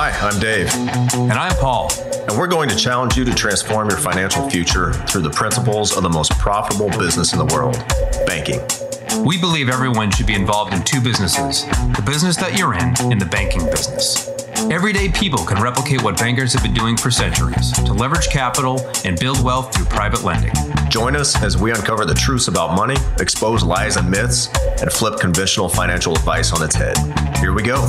Hi, I'm Dave. And I'm Paul. And we're going to challenge you to transform your financial future through the principles of the most profitable business in the world banking. We believe everyone should be involved in two businesses the business that you're in and the banking business. Everyday people can replicate what bankers have been doing for centuries to leverage capital and build wealth through private lending. Join us as we uncover the truths about money, expose lies and myths, and flip conventional financial advice on its head. Here we go.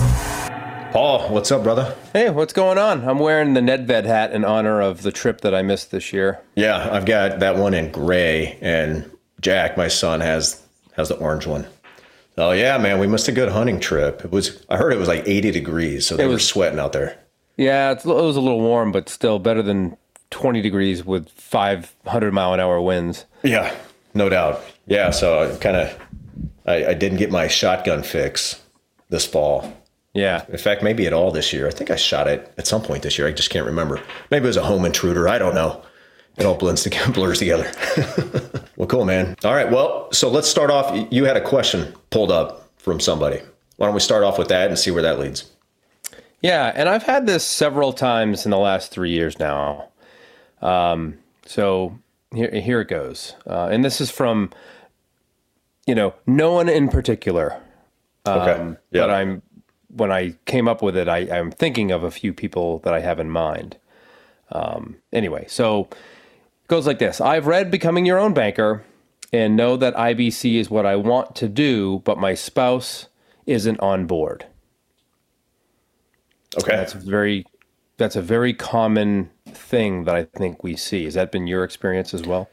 Paul, what's up, brother? Hey, what's going on? I'm wearing the Nedved hat in honor of the trip that I missed this year. Yeah, I've got that one in gray, and Jack, my son, has has the orange one. Oh yeah, man, we missed a good hunting trip. It was I heard it was like 80 degrees, so they was, were sweating out there. Yeah, it was a little warm, but still better than 20 degrees with 500 mile an hour winds. Yeah, no doubt. Yeah, so I kind of I, I didn't get my shotgun fix this fall. Yeah. In fact, maybe at all this year. I think I shot it at some point this year. I just can't remember. Maybe it was a home intruder. I don't know. It all blends together, blurs together. well, cool, man. All right. Well, so let's start off. You had a question pulled up from somebody. Why don't we start off with that and see where that leads? Yeah, and I've had this several times in the last three years now. Um, so here, here it goes, uh, and this is from, you know, no one in particular. Um, okay. Yeah. But I'm when I came up with it, I, I'm thinking of a few people that I have in mind. Um, anyway, so it goes like this I've read Becoming Your Own Banker and know that IBC is what I want to do, but my spouse isn't on board. Okay. That's very that's a very common thing that I think we see. Has that been your experience as well?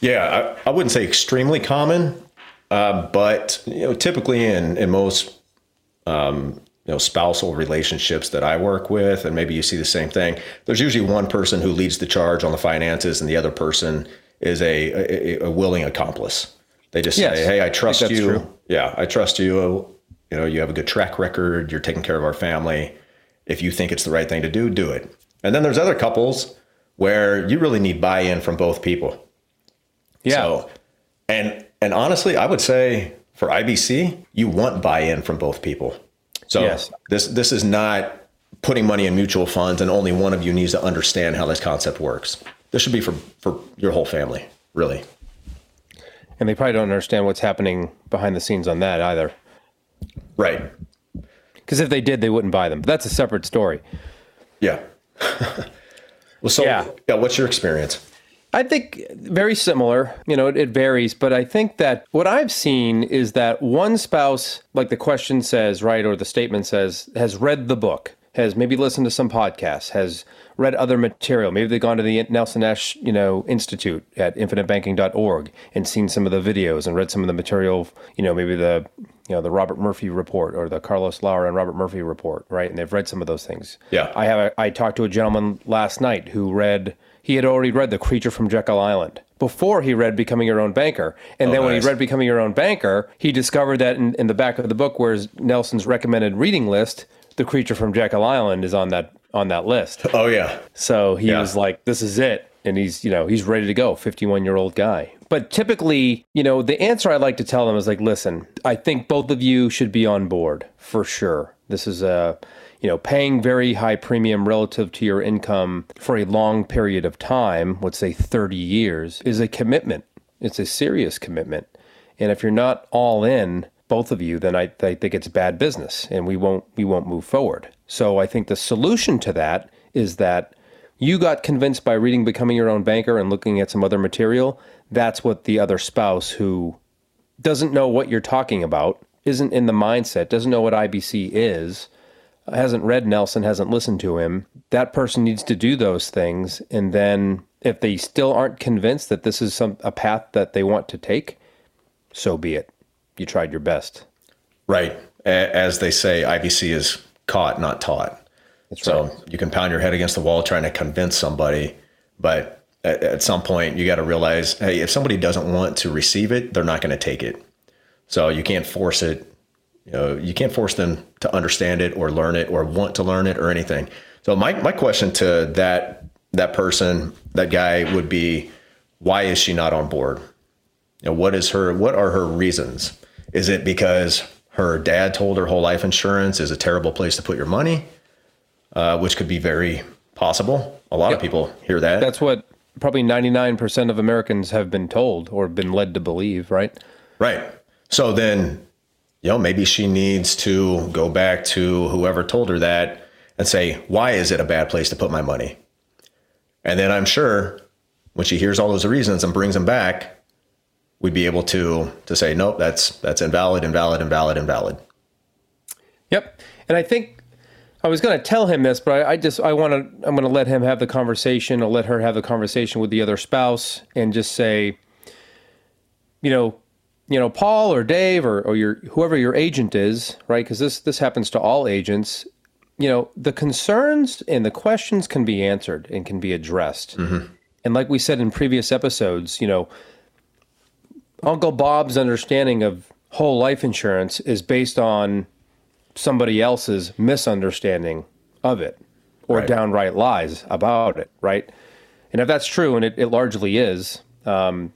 Yeah, I, I wouldn't say extremely common, uh, but you know, typically in in most um, you know spousal relationships that I work with, and maybe you see the same thing. There's usually one person who leads the charge on the finances, and the other person is a a, a willing accomplice. They just yes, say, "Hey, I trust I you. True. Yeah, I trust you. You know, you have a good track record. You're taking care of our family. If you think it's the right thing to do, do it." And then there's other couples where you really need buy-in from both people. Yeah. So, and and honestly, I would say for IBC, you want buy-in from both people. So yes. this this is not putting money in mutual funds and only one of you needs to understand how this concept works. This should be for for your whole family, really. And they probably don't understand what's happening behind the scenes on that either. Right. Because if they did, they wouldn't buy them. But that's a separate story. Yeah. well, so yeah. yeah, what's your experience? I think very similar. You know, it, it, varies, but I think that what I've seen is that one spouse, like the question says, right, or the statement says, has read the book, has maybe listened to some podcasts, has read other material. Maybe they've gone to the Nelson Nash, you know, Institute at infinitebanking.org and seen some of the videos and read some of the material, you know, maybe the you know the Robert Murphy report or the Carlos Lara and Robert Murphy report, right? And they've read some of those things. Yeah. I have a, I talked to a gentleman last night who read he had already read The Creature from Jekyll Island before he read Becoming Your Own Banker. And oh, then nice. when he read Becoming Your Own Banker, he discovered that in, in the back of the book, where's Nelson's recommended reading list, The Creature from Jekyll Island is on that on that list. Oh yeah. So he yeah. was like, "This is it," and he's you know he's ready to go. Fifty one year old guy. But typically, you know, the answer I like to tell them is like, "Listen, I think both of you should be on board for sure. This is a." you know, paying very high premium relative to your income for a long period of time, let's say 30 years, is a commitment. It's a serious commitment. And if you're not all in, both of you, then I, I think it's bad business and we won't we won't move forward. So I think the solution to that is that you got convinced by reading Becoming Your Own Banker and looking at some other material. That's what the other spouse who doesn't know what you're talking about, isn't in the mindset, doesn't know what IBC is, hasn't read Nelson, hasn't listened to him, that person needs to do those things. And then if they still aren't convinced that this is some a path that they want to take, so be it. You tried your best. Right. As they say, IBC is caught, not taught. That's so right. you can pound your head against the wall trying to convince somebody, but at, at some point you got to realize, hey, if somebody doesn't want to receive it, they're not going to take it. So you can't force it you know, you can't force them to understand it or learn it or want to learn it or anything. So my my question to that that person, that guy would be, why is she not on board? You know, what is her what are her reasons? Is it because her dad told her whole life insurance is a terrible place to put your money? uh, which could be very possible. A lot of people hear that. That's what probably 99% of Americans have been told or been led to believe, right? Right. So then, you know, maybe she needs to go back to whoever told her that and say, why is it a bad place to put my money? And then I'm sure when she hears all those reasons and brings them back, we'd be able to to say, nope, that's that's invalid, invalid, invalid, invalid. Yep. And I think I was going to tell him this, but I, I just I want to I'm going to let him have the conversation. I'll let her have the conversation with the other spouse and just say, you know, you know, Paul or Dave or, or your whoever your agent is, right? Because this this happens to all agents. You know, the concerns and the questions can be answered and can be addressed. And like we said in previous episodes, you know, Uncle Bob's understanding of whole life insurance is based on somebody else's misunderstanding of it or Right. downright lies about it, right? And if that's true, and it, it largely is, um,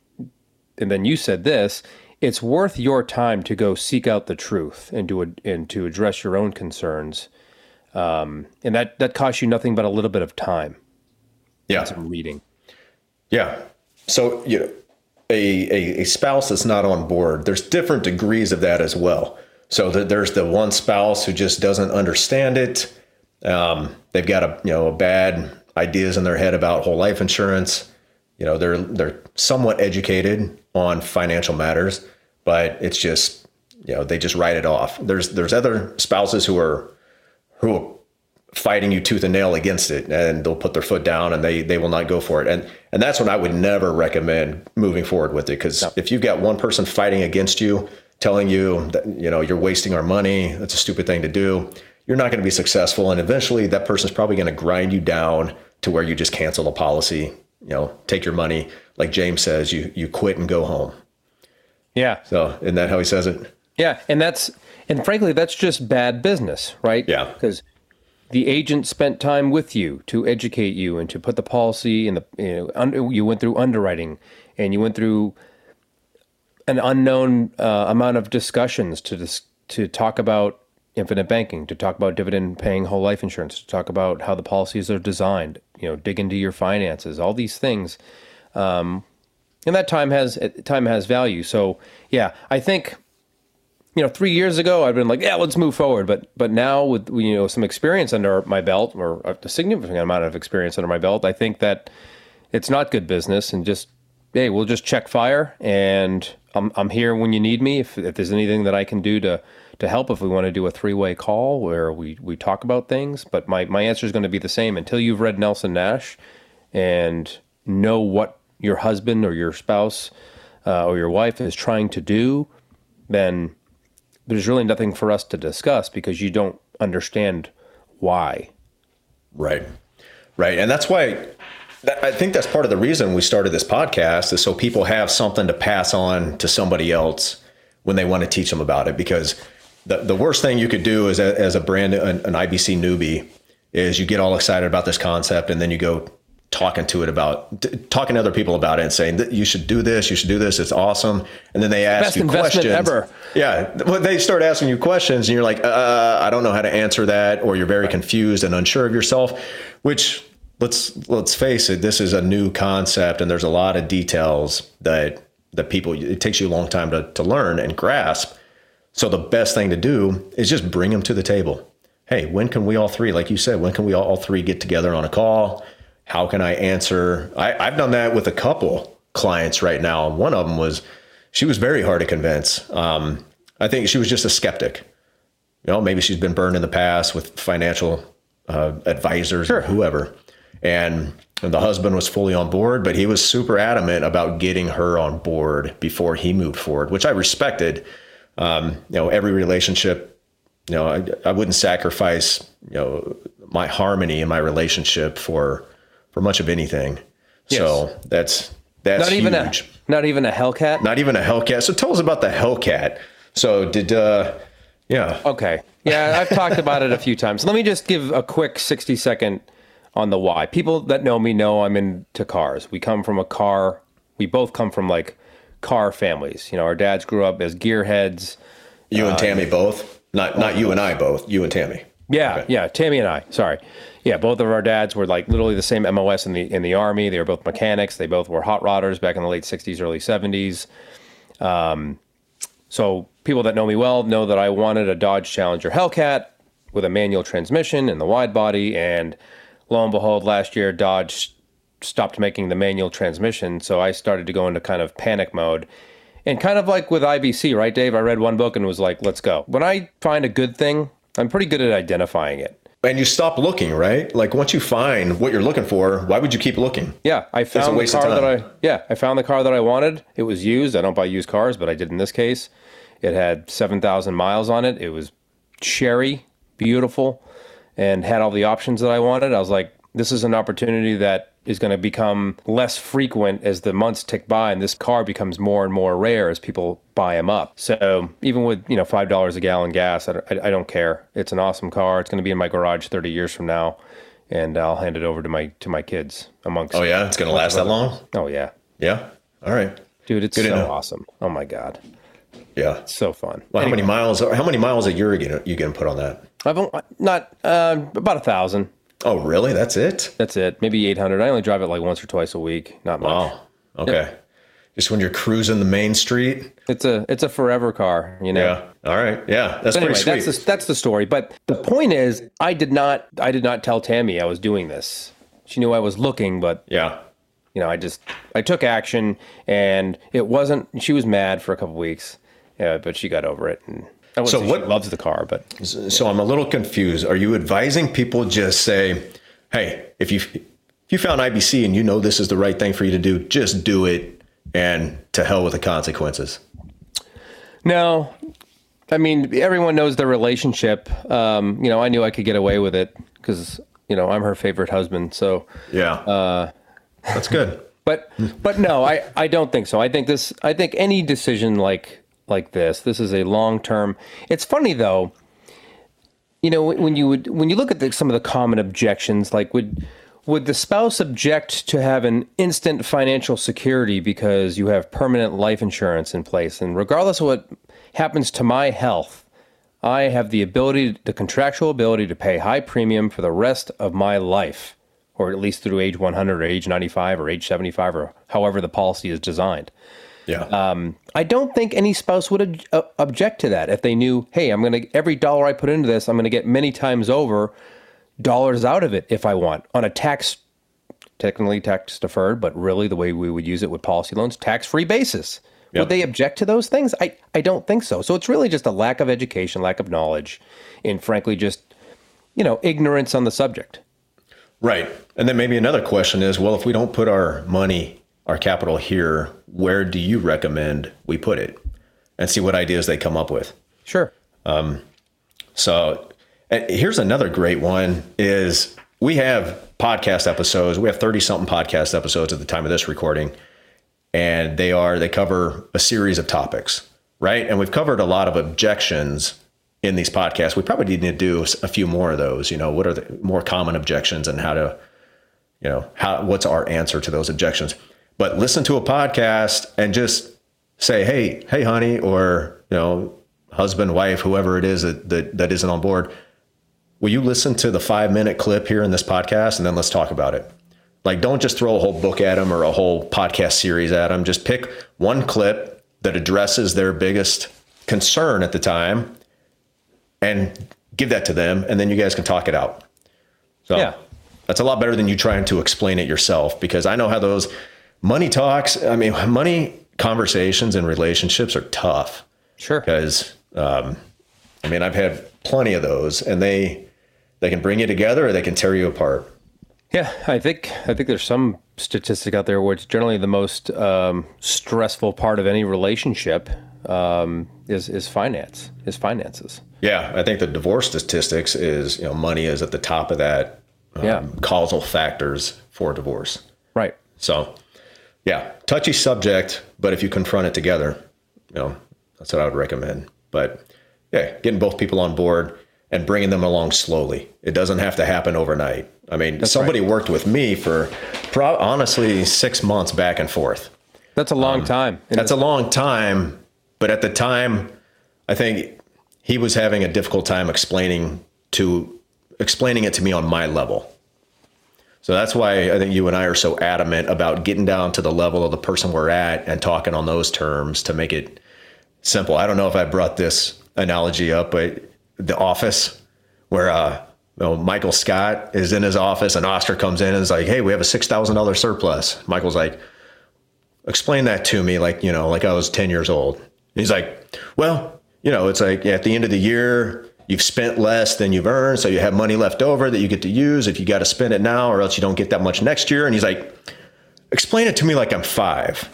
and then you said this, it's worth your time to go seek out the truth and to and to address your own concerns, um, and that that costs you nothing but a little bit of time, Yeah. some reading. Yeah. So you know, a, a a spouse that's not on board. There's different degrees of that as well. So that there's the one spouse who just doesn't understand it. Um, they've got a you know bad ideas in their head about whole life insurance. You know they're they're somewhat educated on financial matters, but it's just you know they just write it off. There's there's other spouses who are who are fighting you tooth and nail against it and they'll put their foot down and they they will not go for it. And and that's when i would never recommend moving forward with it because if you've got one person fighting against you telling you that you know you're wasting our money that's a stupid thing to do you're not going to be successful. And eventually that person's probably going to grind you down to where you just cancel the policy you know take your money like james says you you quit and go home Yeah, so isn't that how he says it Yeah, and that's and frankly that's just bad business, right? Yeah. Because the agent spent time with you to educate you and to put the policy in the you know under, you went through underwriting and you went through an unknown uh, amount of discussions to dis- to talk about infinite banking, to talk about dividend paying whole life insurance, to talk about how the policies are designed, you know, dig into your finances, all these things. Um, and that time has time has value. So yeah, I think you know, three years ago, I'd been like, yeah, let's move forward. But but now with you know some experience under my belt, or a significant amount of experience under my belt, I think that it's not good business. And just hey, we'll just check fire, and I'm I'm here when you need me. If if there's anything that I can do to to help, if we want to do a three way call where we we talk about things. But my my answer is going to be the same until you've read Nelson Nash and know what your husband or your spouse uh, or your wife is trying to do, then there's really nothing for us to discuss because you don't understand why. Right. Right. And that's why I think that's part of the reason we started this podcast is so people have something to pass on to somebody else when they want to teach them about it. Because the, the worst thing you could do is a, as a brand, an, an IBC newbie is you get all excited about this concept and then you go talking to it about t- talking to other people about it and saying that you should do this, you should do this. It's awesome. And then they ask Best you questions. ever. Yeah, well, they start asking you questions, and you're like, uh, I don't know how to answer that, or you're very confused and unsure of yourself. Which let's let's face it, this is a new concept, and there's a lot of details that that people it takes you a long time to to learn and grasp. So the best thing to do is just bring them to the table. Hey, when can we all three, like you said, when can we all, all three get together on a call? How can I answer? I, I've done that with a couple clients right now. One of them was she was very hard to convince. Um, I think she was just a skeptic. You know, maybe she's been burned in the past with financial uh, advisors or whoever. And, and the husband was fully on board, but he was super adamant about getting her on board before he moved forward, which I respected. Um, you know, every relationship, you know, I, I wouldn't sacrifice, you know, my harmony in my relationship for for much of anything. So that's that's Not even huge. a not even a Hellcat. Not even a Hellcat. So tell us about the Hellcat. So did uh yeah. Okay. Yeah, I've talked about it a few times. Let me just give a quick 60 second on the why. People that know me know I'm into cars. We come from a car, we both come from like car families. You know, our dads grew up as gearheads. You and Tammy both? Not not you and I both. You and Tammy. Yeah, yeah. Tammy and I. Sorry. Yeah, both of our dads were like literally the same MOS in the in the army. They were both mechanics. They both were hot rodders back in the late '60s, early '70s. Um, so people that know me well know that I wanted a Dodge Challenger Hellcat with a manual transmission and the wide body. And lo and behold, last year Dodge stopped making the manual transmission, so I started to go into kind of panic mode. And kind of like with IBC, right, Dave? I read one book and was like, let's go. When I find a good thing, I'm pretty good at identifying it. And you stop looking, right? Like once you find what you're looking for, why would you keep looking? Yeah, I found the car that. I yeah, I found the car that I wanted. It was used. I don't buy used cars, but I did in this case. It had 7,000 miles on it. It was cherry, beautiful, and had all the options that I wanted. I was like, this is an opportunity that is going to become less frequent as the months tick by and this car becomes more and more rare as people buy them up. So even with, you know, $5 a gallon gas, I don't, I, I don't care. It's an awesome car. It's going to be in my garage 30 years from now and I'll hand it over to my to my kids amongst Oh yeah, it's gonna last that long. Oh yeah. Yeah. All right. Dude, it's Good to so know. awesome. Oh my god. Yeah. So fun. Well, how many miles? How many miles a year are you gonna, you gonna put on that? I've not uh, about a thousand. Oh, really? That's it? That's it. Maybe eight hundred. I only drive it like once or twice a week. Not much. Wow. Okay. Just when you're cruising the main street. It's a it's a forever car, you know. Yeah. All right. Yeah. That's But anyway, pretty sweet. that's the, that's the story. But the point is, I did not I did not tell Tammy I was doing this. She knew I was looking, but yeah. you know, I just I took action, and it wasn't. She was mad for a couple weeks, yeah, but she got over it. And I So what- loves the car, but So I'm a little confused. Are you advising people just say, "Hey, if you if you found IBC and you know this is the right thing for you to do, just do it, and to hell with the consequences." No, I mean everyone knows their relationship. Um, you know, I knew I could get away with it because you know I'm her favorite husband. So, Yeah. Uh, that's good. but but no, I I don't think so. I think this. I think any decision like like this, this is a long term. It's funny though. You know, when you would when you look at the, some of the common objections, like would would the spouse object to have an instant financial security because you have permanent life insurance in place, and regardless of what happens to my health, I have the ability, the contractual ability to pay high premium for the rest of my life, or at least through age 100 or age 95 or age 75 or however the policy is designed. Yeah. Um, I don't think any spouse would ob- uh, object to that if they knew, hey, I'm going to every dollar I put into this, I'm going to get many times over dollars out of it if I want on a tax, technically tax deferred, but really the way we would use it with policy loans, tax free basis. Yep. Would they object to those things? I, I don't think so. So it's really just a lack of education, lack of knowledge, and frankly, just, you know, ignorance on the subject. Right. And then maybe another question is well, if we don't put our money, our capital here, where do you recommend we put it? And see what ideas they come up with. Sure. Um, so and here's another great one is we have podcast episodes. We have 30 something podcast episodes at the time of this recording. And they are they cover a series of topics, right? And we've covered a lot of objections in these podcasts. We probably need to do a few more of those. You know, what are the more common objections and how to, you know, how what's our answer to those objections? But listen to a podcast and just say, hey, hey, honey, or you know, husband, wife, whoever it is that that, that isn't on board. Will you listen to the five minute clip here in this podcast and then let's talk about it? Like, don't just throw a whole book at them or a whole podcast series at them. Just pick one clip that addresses their biggest concern at the time and give that to them. And then you guys can talk it out. So Yeah. that's a lot better than you trying to explain it yourself because I know how those money talks, I mean, money conversations and relationships are tough Sure. because um, I mean I've had plenty of those, and they they can bring you together or they can tear you apart. Yeah, I think I think there's some statistic out there where it's generally the most um, stressful part of any relationship um, is is finance, is finances. Yeah, I think the divorce statistics is you know money is at the top of that um, Yeah. causal factors for divorce. Right. So yeah, touchy subject, but if you confront it together, you know that's what I would recommend. But yeah, getting both people on board and bringing them along slowly. It doesn't have to happen overnight. I mean, somebody worked with me for pro- honestly six months back and forth. That's a long um, time. That's a long time, but at the time, I think he was having a difficult time explaining to explaining it to me on my level. So that's why I think you and I are so adamant about getting down to the level of the person we're at and talking on those terms to make it simple. I don't know if I brought this analogy up, but the office where uh, you know, Michael Scott is in his office and Oscar comes in and is like, "Hey, we have a six thousand dollar surplus." Michael's like, "Explain that to me, like you know, like I was ten years old." he's like, "Well, you know, it's like at the end of the year." You've spent less than you've earned, so you have money left over that you get to use if you got to spend it now, or else you don't get that much next year. And he's like, "Explain it to me like I'm five.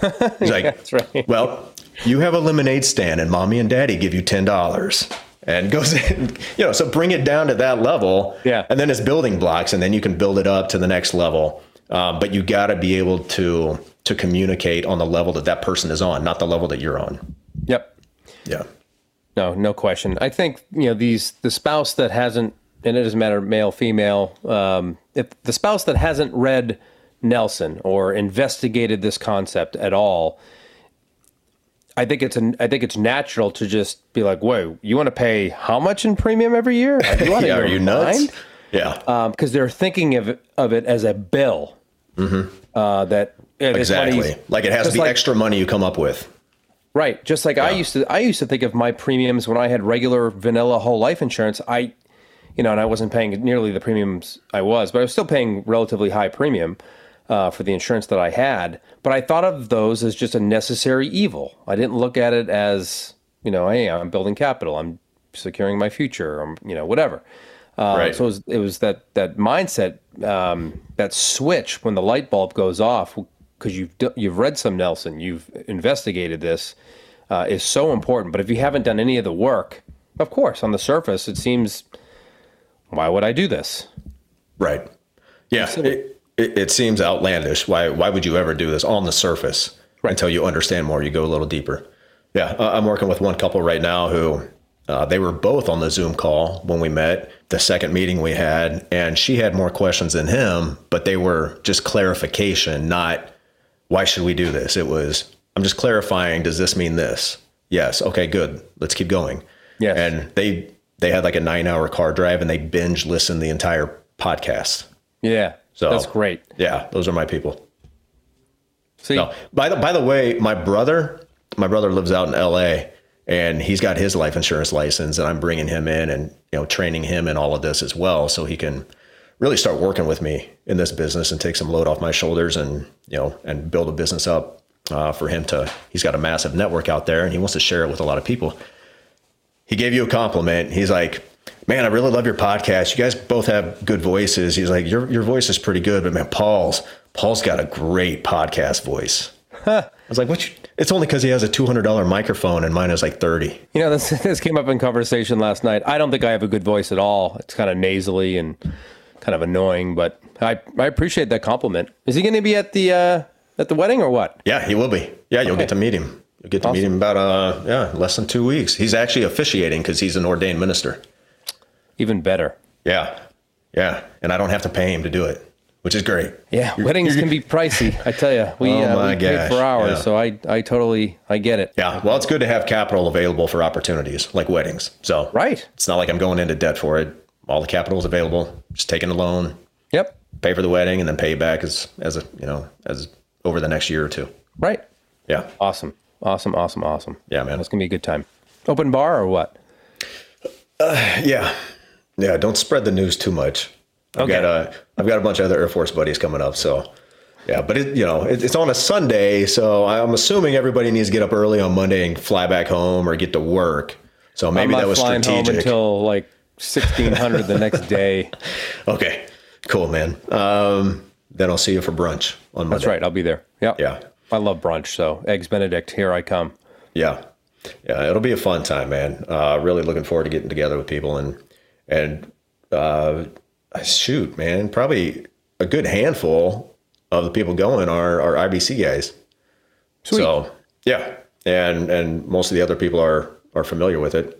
He's like, That's right. well, you have a lemonade stand and mommy and daddy give you $10 and goes in, you know, so bring it down to that level. Yeah. And then it's building blocks and then you can build it up to the next level. Um, but you got to be able to, to communicate on the level that that person is on, not the level that you're on. Yep. Yeah. No, no question. I think you know these the spouse that hasn't, and it doesn't matter male, female. Um, if the spouse that hasn't read Nelson or investigated this concept at all, I think it's an, I think it's natural to just be like, "Whoa, you want to pay how much in premium every year? Are you, yeah, are you nuts? Yeah. Because they're thinking of it, of it as a bill. Uh, that exactly. Like it has to be like- extra money you come up with. Right. Just like I used to I used to think of my premiums when I had regular vanilla whole life insurance. I you know, and I wasn't paying nearly the premiums I was, but I was still paying relatively high premium uh, for the insurance that I had. But I thought of those as just a necessary evil. I didn't look at it as, you know, hey, I'm building capital, I'm securing my future, I'm, you know, whatever. Uh, Right. So it was, it was that that mindset, um, that switch when the light bulb goes off, because you've you've read some Nelson, you've investigated this, uh, is so important. But if you haven't done any of the work, of course, on the surface, it seems, why would I do this? Right. Yeah. It, it, it seems outlandish. Why, why would you ever do this on the surface until you understand more? You go a little deeper. Yeah. uh, I'm working with one couple right now who uh, they were both on the Zoom call when we met, the second meeting we had, and she had more questions than him, but they were just clarification, not why should we do this? It was, I'm just clarifying, does this mean this? Yes. Okay, good. Let's keep going. Yeah. And they, they had like a nine hour car drive and they binge listened the entire podcast. Yeah, So that's great. Yeah, those are my people. See, No, by the by the way, my brother, my brother lives out in L.A. and he's got his life insurance license, and I'm bringing him in and you know training him in all of this as well, so he can really start working with me in this business and take some load off my shoulders and you know and build a business up uh, for him to. He's got a massive network out there, and he wants to share it with a lot of people. He gave you a compliment. He's like. Man, I really love your podcast. You guys both have good voices. He's like, your your voice is pretty good, but man, Paul's Paul's got a great podcast voice. I was like, what? You, it's only because he has a two hundred dollar microphone and mine is like thirty. you know, this this came up in conversation last night. I don't think I have a good voice at all. It's kind of nasally and kind of annoying, but I I appreciate that compliment. Is he going to be at the uh, at the wedding or what? Yeah, he will be. Yeah, you'll get to meet him. You'll get to meet him about uh yeah less than two weeks. He's actually officiating because he's an ordained minister. Even better. Yeah, yeah, and I don't have to pay him to do it, which is great. Yeah, weddings can be pricey. I tell you, we, Oh uh, we gosh, for ours, yeah. so I I totally I get it. Yeah, well, it's good to have capital available for opportunities like weddings. So Right. it's not like I'm going into debt for it. All the capital is available. Just taking a loan, Yep. pay for the wedding, and then pay back as as a you know as over the next year or two. Right. Yeah, Awesome. Awesome. Awesome. Awesome. Yeah, man. It's gonna be a good time. Open bar or what? Uh, yeah, yeah. Don't spread the news too much. I've Okay. got a I've got a bunch of other Air Force buddies coming up, so. Yeah, but it, you know it, it's on a Sunday, so I'm assuming everybody needs to get up early on Monday and fly back home or get to work. So maybe that was strategic. home until like sixteen hundred the next day. okay, cool, man. Um, then I'll see you for brunch on Monday. That's right. I'll be there. Yeah. Yeah. I love brunch. So eggs Benedict. Here I come. Yeah, yeah, it'll be a fun time, man. Uh, really looking forward to getting together with people and and uh, shoot, man, probably a good handful of the people going are are IBC guys. Sweet. So yeah, and and most of the other people are are familiar with it,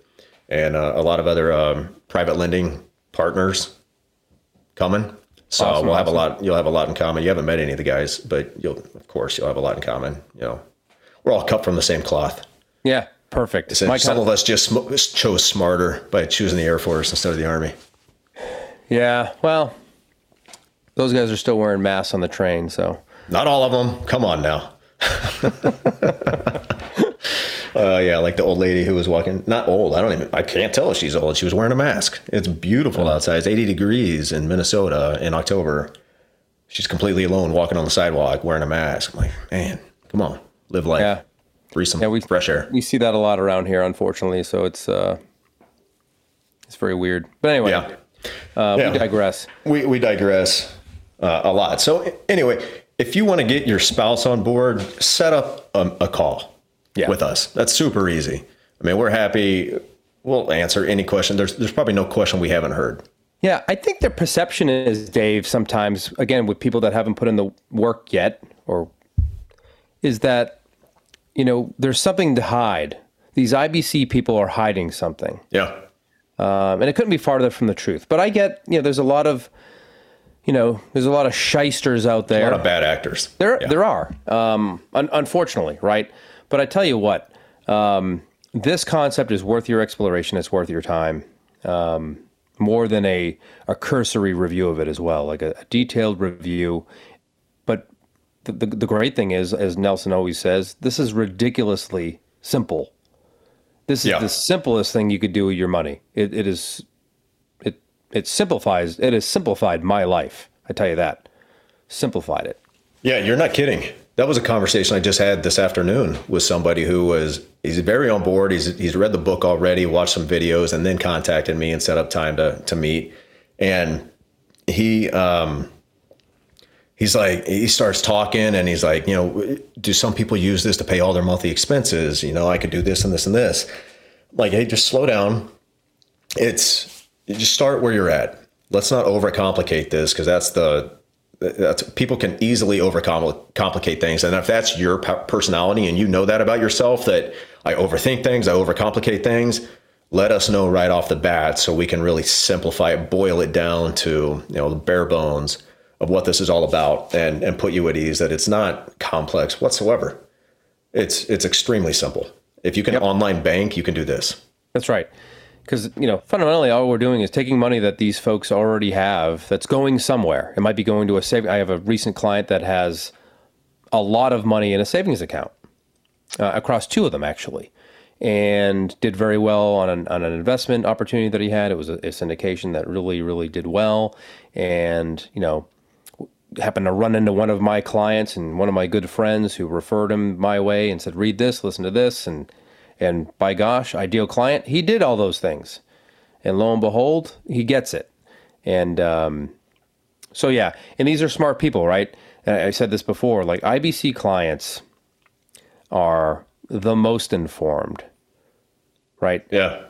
and uh, a lot of other um, private lending partners coming. So Awesome, we'll have a lot. You'll have a lot in common. You haven't met any of the guys, but you'll of course you'll have a lot in common. You know, we're all cut from the same cloth. Yeah. Perfect. So some of us just sm- chose smarter by choosing the Air Force instead of the Army. Yeah. Well, those guys are still wearing masks on the train, so Not all of them. Come on now. uh, yeah, like the old lady who was walking. Not old. I don't even. I can't tell if she's old. She was wearing a mask. It's beautiful outside. It's 80 degrees in Minnesota in October. She's completely alone, walking on the sidewalk, wearing a mask. I'm like, man, come on, live life. Yeah. Breathe some Yeah, we- fresh air. we see that a lot around here, unfortunately. So it's uh, it's very weird. But anyway, Yeah. uh, Yeah. we digress. we, we digress uh, a lot. So anyway, if you want to get your spouse on board, set up a, a call Yeah. with us. That's super easy. I mean, we're happy. We'll answer any question. There's there's probably no question we haven't heard. Yeah, I think their perception is, Dave, sometimes, again, with people that haven't put in the work yet, or is that, you know, there's something to hide. These IBC people are hiding something. Yeah. Um, and it couldn't be farther from the truth. But I get, you know, there's a lot of, you know, there's a lot of shysters out there. A lot of bad actors. There, Yeah. there are, um, un- unfortunately, right? But I tell you what, um, this concept is worth your exploration. It's worth your time, um, more than a, a cursory review of it as well, like a, a detailed review. But the, the, the great thing is, as Nelson always says, this is ridiculously simple. This is Yeah. the simplest thing you could do with your money. It, it is, it it simplifies. It has simplified my life. I tell you that, simplified it. Yeah, you're not kidding. That was a conversation I just had this afternoon with somebody who was he's very on board. He's he's read the book already, watched some videos, and then contacted me and set up time to to meet. And he um he's like he starts talking and he's like, you know, do some people use this to pay all their monthly expenses? You know, I could do this and this and this. Like, hey, just slow down. It's just start where you're at. Let's not overcomplicate this because that's the people can easily overcomplicate things. And if that's your personality and you know that about yourself that i overthink things i overcomplicate things let us know right off the bat so we can really simplify it boil it down to you know the bare bones of what this is all about and and put you at ease that it's not complex whatsoever. It's it's extremely simple. If you can online bank you can do this. That's right. Because, you know, fundamentally, all we're doing is taking money that these folks already have that's going somewhere. It might be going to a save. I have a recent client that has a lot of money in a savings account uh, across two of them, actually, and did very well on an, on an investment opportunity that he had. It was a, a syndication that really, really did well. And, you know, happened to run into one of my clients and one of my good friends who referred him my way and said, read this, listen to this. And, and by gosh, ideal client, he did all those things. And lo and behold, he gets it. And um, so, yeah, and these are smart people, right? And I said this before like IBC clients are the most informed, right? yeah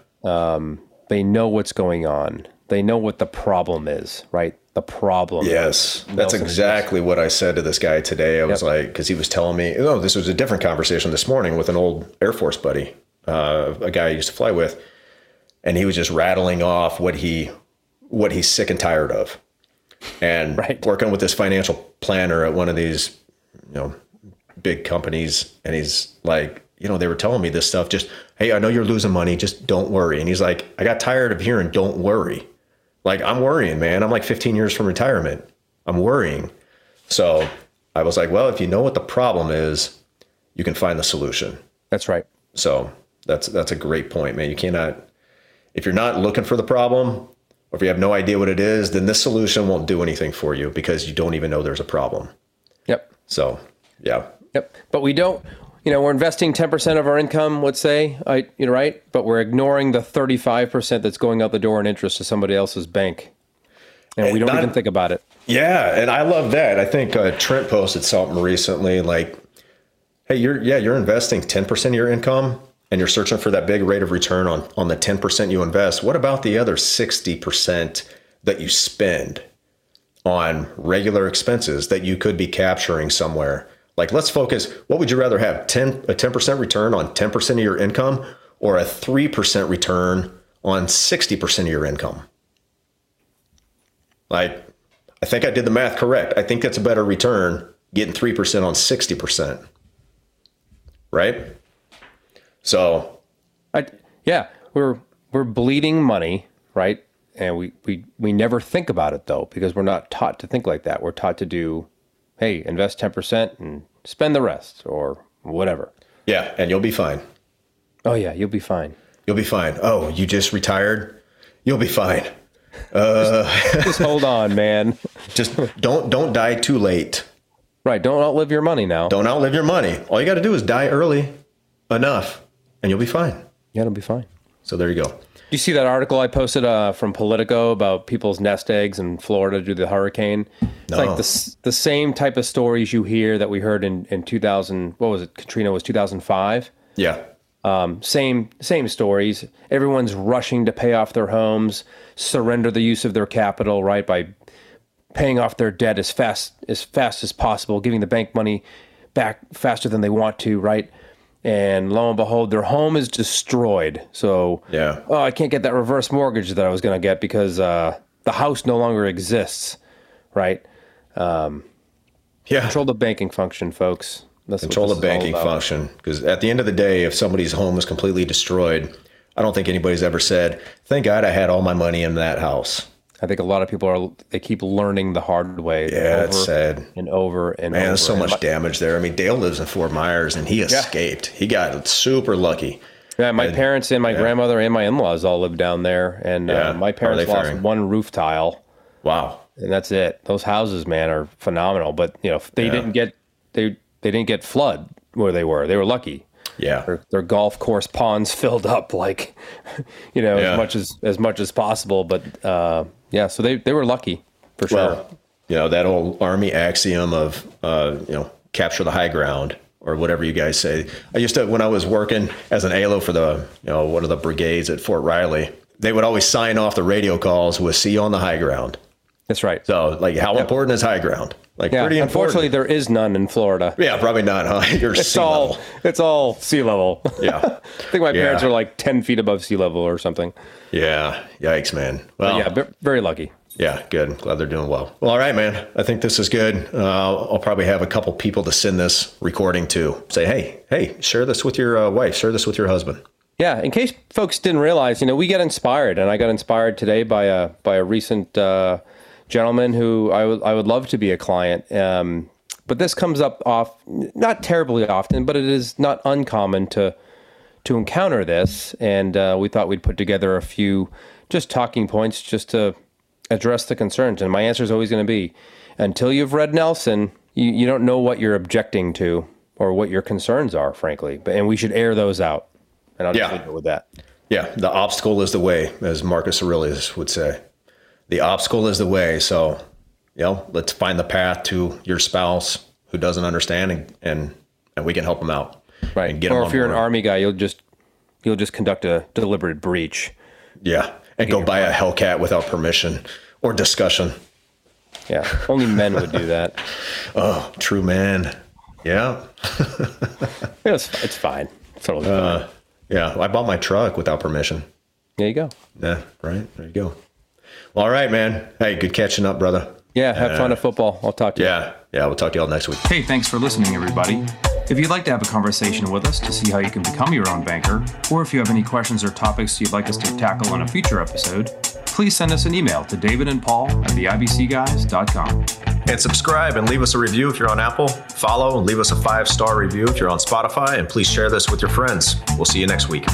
They know what's going on, they know what the problem is, right? The problem. Yes, that's exactly what I said to this guy today. I was Yep. like, because he was telling me, oh, this was a different conversation this morning with an old Air Force buddy, uh, a guy I used to fly with, and he was just rattling off what he what he's sick and tired of, and Right. working with this financial planner at one of these, you know, big companies, and he's like, you know, they were telling me this stuff. Just hey, I know you're losing money, just don't worry. And he's like, I got tired of hearing, don't worry. Like I'm worrying, man. I'm like 15 years from retirement. I'm worrying. So I was like, well, if you know what the problem is, you can find the solution. That's right. So that's that's a great point, man. You cannot if you're not looking for the problem or if you have no idea what it is, then this solution won't do anything for you because you don't even know there's a problem. Yep. So yeah. Yep. But we don't, you know, we're investing 10% of our income, let's say, I, you know, right? But we're ignoring the 35% that's going out the door in interest to somebody else's bank. And we don't not- even think about it. Yeah, and I love that. I think uh, Trent posted something recently like, "Hey, you're yeah, you're investing ten percent of your income, and you're searching for that big rate of return on on the ten percent you invest. What about the other sixty percent that you spend on regular expenses that you could be capturing somewhere? Like, let's focus. What would you rather have ten a ten percent return on ten percent of your income, or a three percent return on sixty percent of your income?" Like, I think I did the math correct. I think that's a better return getting 3% on 60%. Right? So, I, yeah, we're we're bleeding money, right? And we, we, we never think about it though, because we're not taught to think like that. We're taught to do, hey, invest 10% and spend the rest or whatever. Yeah, and you'll be fine. Oh, yeah, you'll be fine. You'll be fine. Oh, you just retired? You'll be fine. Uh, just hold on, man. Just don't don't die too late. Right. Don't outlive your money now. Don't outlive your money. All you got to do is die early enough, and you'll be fine. Yeah, it'll be fine. So there you go. Do you see that article I posted uh, from Politico about people's nest eggs in Florida due to the hurricane? It's No. like the, the same type of stories you hear that we heard in, in 2000. What was it? Katrina was 2005. Yeah. Same same stories. Everyone's rushing to pay off their homes, surrender the use of their capital, right, by paying off their debt as fast as fast as possible, giving the bank money back faster than they want to, right? And lo and behold, their home is destroyed. So Yeah. oh, I can't get that reverse mortgage that I was going to get because uh, the house no longer exists, right? Yeah. Control the banking function, folks. That's Control the this is all banking function. Because at the end of the day, if somebody's home is completely destroyed, I don't think anybody's ever said, "Thank God I had all my money in that house." I think a lot of people are they keep learning the hard way. Yeah, it's sad. and over and Man, over. there's so And much damage there. I mean, Dale lives in Fort Myers, and he escaped. He got super lucky. Yeah, my parents and my grandmother and my in-laws all live down there, and Yeah. uh, my parents lost faring? one roof tile, Wow. and that's it. Those houses, man, are phenomenal. But you know, they didn't get they they didn't get flood where they were. They were lucky. Yeah. Their, their golf course ponds filled up like, you know, Yeah. as much as as much as possible. But uh, yeah, so they they were lucky for sure. Well, you know that old army axiom of uh, you know capture the high ground or whatever you guys say. I used to when I was working as an ALO for the you know one of the brigades at Fort Riley. They would always sign off the radio calls with "See you on the high ground." That's right. So, like, how important is high ground? Like, yeah, pretty unfortunately, important. there is none in Florida. Yeah, probably not, huh? You're It's sea all level. it's all sea level. Yeah, I think my parents are like ten feet above sea level or something. yeah. Yikes, man. Well, Yeah, ve- very lucky. Yeah, good. Glad they're doing well. Well, all right, man. I think this is good. Uh, I'll probably have a couple people to send this recording to. Say, hey, hey, share this with your uh, wife. Share this with your husband. Yeah, in case folks didn't realize, you know, we get inspired, and I got inspired today by a by a recent uh, gentleman who I would I would love to be a client. Um, but this comes up off not terribly often, but it is not uncommon to to encounter this, and uh, we thought we'd put together a few just talking points just to address the concerns. And my answer is always going to be, until you've read Nelson, you, you don't know what you're objecting to or what your concerns are, frankly. But and we should air those out. And I'll just Yeah. leave it with that. Yeah, the obstacle is the way, as Marcus Aurelius would say. The obstacle is the way. So, you know, let's find the path to your spouse who doesn't understand, and and, and we can help them out. Right. And get or if you're an army guy, you'll just you'll just conduct a deliberate breach. yeah, and go buy a Hellcat without permission or discussion. Yeah. Only men would do that. Oh, true man. Yeah. It's, it's fine. It's totally uh, fine. Yeah, I bought my truck without permission. There you go. Yeah, right. There you go. Well, all right, man. Hey, good catching up, brother. Yeah. Have uh, fun at football. I'll talk to you. Yeah, yeah. We'll talk to y'all next week. Hey, thanks for listening, everybody. If you'd like to have a conversation with us to see how you can become your own banker, or if you have any questions or topics you'd like us to tackle on a future episode, please send us an email to David and Paul at theibcguys.com. And subscribe and leave us a review if you're on Apple. Follow and leave us a five star review if you're on Spotify. And please share this with your friends. We'll see you next week.